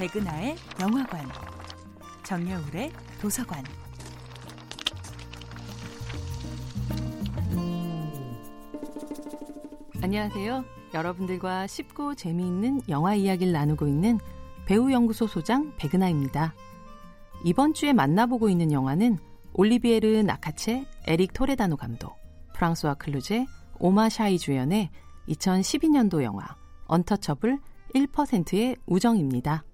백은하의 영화관, 정여울의 도서관. 안녕하세요. 여러분들과 쉽고 재미있는 영화 이야기를 나누고 있는 배우연구소 소장 백은하입니다. 이번 주에 만나보고 있는 영화는 올리비에르 나카체, 에릭 토레다노 감독, 프랑스와 클루제, 오마 샤이 주연의 2012년도 영화 언터처블 1%의 우정입니다.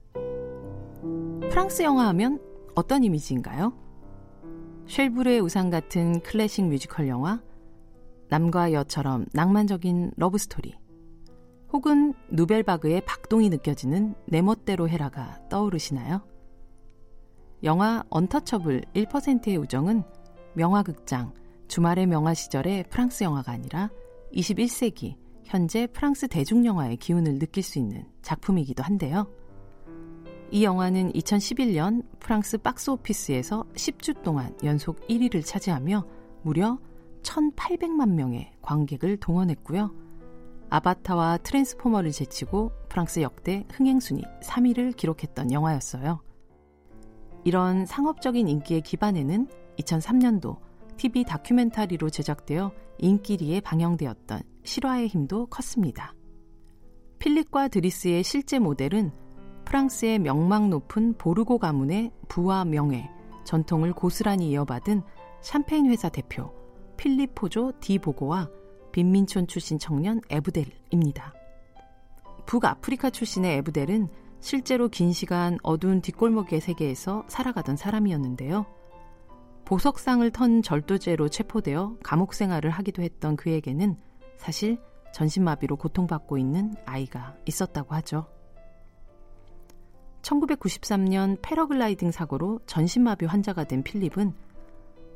프랑스 영화 하면 어떤 이미지인가요? 쉘브르의 우산 같은 클래식 뮤지컬 영화, 남과 여처럼 낭만적인 러브스토리, 혹은 누벨바그의 박동이 느껴지는 내 멋대로 해라가 떠오르시나요? 영화 언터처블 1%의 우정은 명화극장, 주말의 명화 시절의 프랑스 영화가 아니라 21세기 현재 프랑스 대중영화의 기운을 느낄 수 있는 작품이기도 한데요. 이 영화는 2011년 프랑스 박스 오피스에서 10주 동안 연속 1위를 차지하며 무려 1,800만 명의 관객을 동원했고요. 아바타와 트랜스포머를 제치고 프랑스 역대 흥행순위 3위를 기록했던 영화였어요. 이런 상업적인 인기의 기반에는 2003년도 TV 다큐멘터리로 제작되어 인기리에 방영되었던 실화의 힘도 컸습니다. 필립과 드리스의 실제 모델은 프랑스의 명망 높은 보르고 가문의 부와 명예, 전통을 고스란히 이어받은 샴페인 회사 대표 필립 포조 디 보르고와 빈민촌 출신 청년 에브델입니다. 북아프리카 출신의 에브델은 실제로 긴 시간 어두운 뒷골목의 세계에서 살아가던 사람이었는데요. 보석상을 턴 절도죄로 체포되어 감옥 생활을 하기도 했던 그에게는 사실 전신마비로 고통받고 있는 아이가 있었다고 하죠. 1993년 패러글라이딩 사고로 전신마비 환자가 된 필립은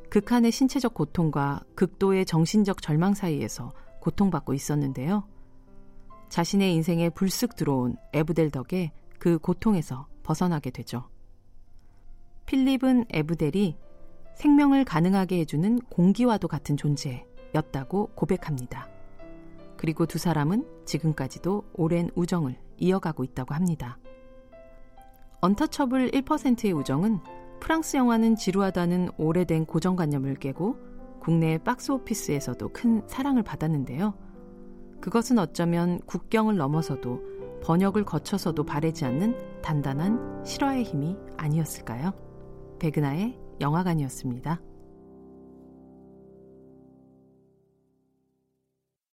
극한의 신체적 고통과 극도의 정신적 절망 사이에서 고통받고 있었는데요. 자신의 인생에 불쑥 들어온 에브델 덕에 그 고통에서 벗어나게 되죠. 필립은 에브델이 생명을 가능하게 해주는 공기와도 같은 존재였다고 고백합니다. 그리고 두 사람은 지금까지도 오랜 우정을 이어가고 있다고 합니다. 언터처블 1%의 우정은 프랑스 영화는 지루하다는 오래된 고정관념을 깨고 국내 박스 오피스에서도 큰 사랑을 받았는데요. 그것은 어쩌면 국경을 넘어서도 번역을 거쳐서도 바래지 않는 단단한 실화의 힘이 아니었을까요? 백은하의 영화관이었습니다.